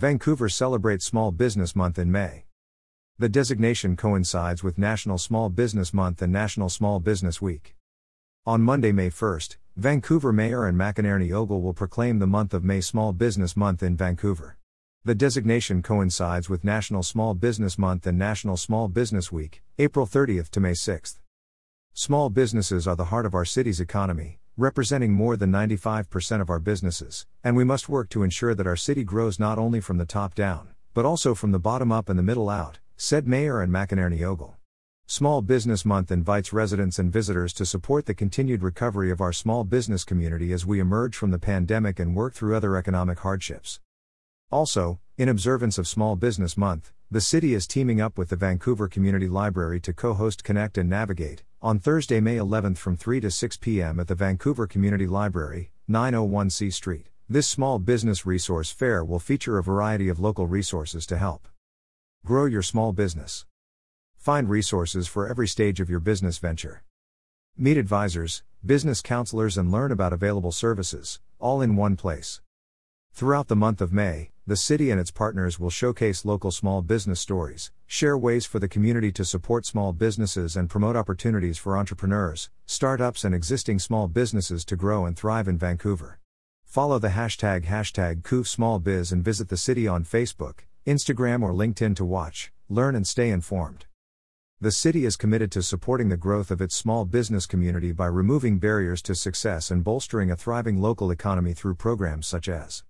Vancouver celebrates Small Business Month in May. The designation coincides with National Small Business Month and National Small Business Week. On Monday, May 1st, Vancouver Mayor Anne McEnerny Ogle will proclaim the month of May Small Business Month in Vancouver. The designation coincides with National Small Business Month and National Small Business Week, April 30th to May 6th. Small businesses are the heart of our city's economy, representing more than 95% of our businesses, and we must work to ensure that our city grows not only from the top down, but also from the bottom up and the middle out, said Mayor Anne McEnerny Ogle. Small Business Month invites residents and visitors to support the continued recovery of our small business community as we emerge from the pandemic and work through other economic hardships. Also, in observance of Small Business Month, the city is teaming up with the Vancouver Community Library to co host Connect and Navigate, on Thursday, May 11th from 3 to 6 p.m. at the Vancouver Community Library, 901 C Street. This small business resource fair will feature a variety of local resources to help grow your small business. Find resources for every stage of your business venture. Meet advisors, business counselors, and learn about available services, all in one place. Throughout the month of May, the city and its partners will showcase local small business stories, share ways for the community to support small businesses, and promote opportunities for entrepreneurs, startups, and existing small businesses to grow and thrive in Vancouver. Follow the hashtag hashtag CoofSmallBiz and visit the city on Facebook, Instagram, or LinkedIn to watch, learn, and stay informed. The city is committed to supporting the growth of its small business community by removing barriers to success and bolstering a thriving local economy through programs such as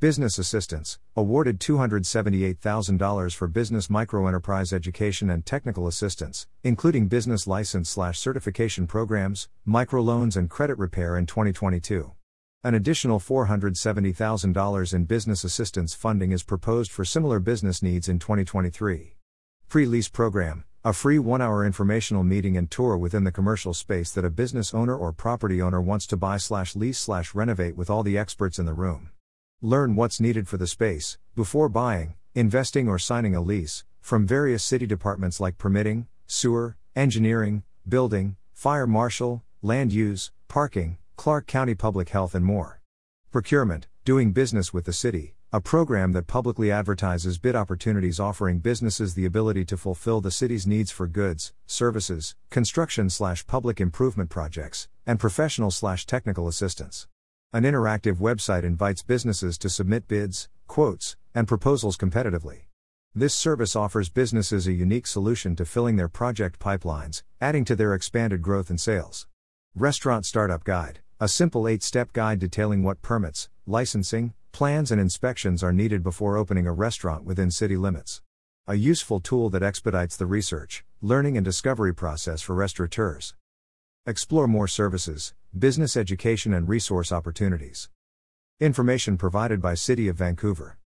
Business Assistance, awarded $278,000 for business microenterprise education and technical assistance, including business license slash certification programs, microloans and credit repair in 2022. An additional $470,000 in business assistance funding is proposed for similar business needs in 2023. Pre lease program, a free one hour informational meeting and tour within the commercial space that a business owner or property owner wants to buy slash lease slash renovate with all the experts in the room. Learn what's needed for the space, before buying, investing, or signing a lease, from various city departments like permitting, sewer, engineering, building, fire marshal, land use, parking, Clark County Public Health, and more. Procurement, doing business with the city, a program that publicly advertises bid opportunities offering businesses the ability to fulfill the city's needs for goods, services, construction slash public improvement projects, and professional slash technical assistance. An interactive website invites businesses to submit bids, quotes, and proposals competitively. This service offers businesses a unique solution to filling their project pipelines, adding to their expanded growth and sales. Restaurant Startup Guide, a simple eight step guide detailing what permits, licensing, plans, and inspections are needed before opening a restaurant within city limits. A useful tool that expedites the research, learning, and discovery process for restaurateurs. Explore more services, business education and resource opportunities. Information provided by City of Vancouver.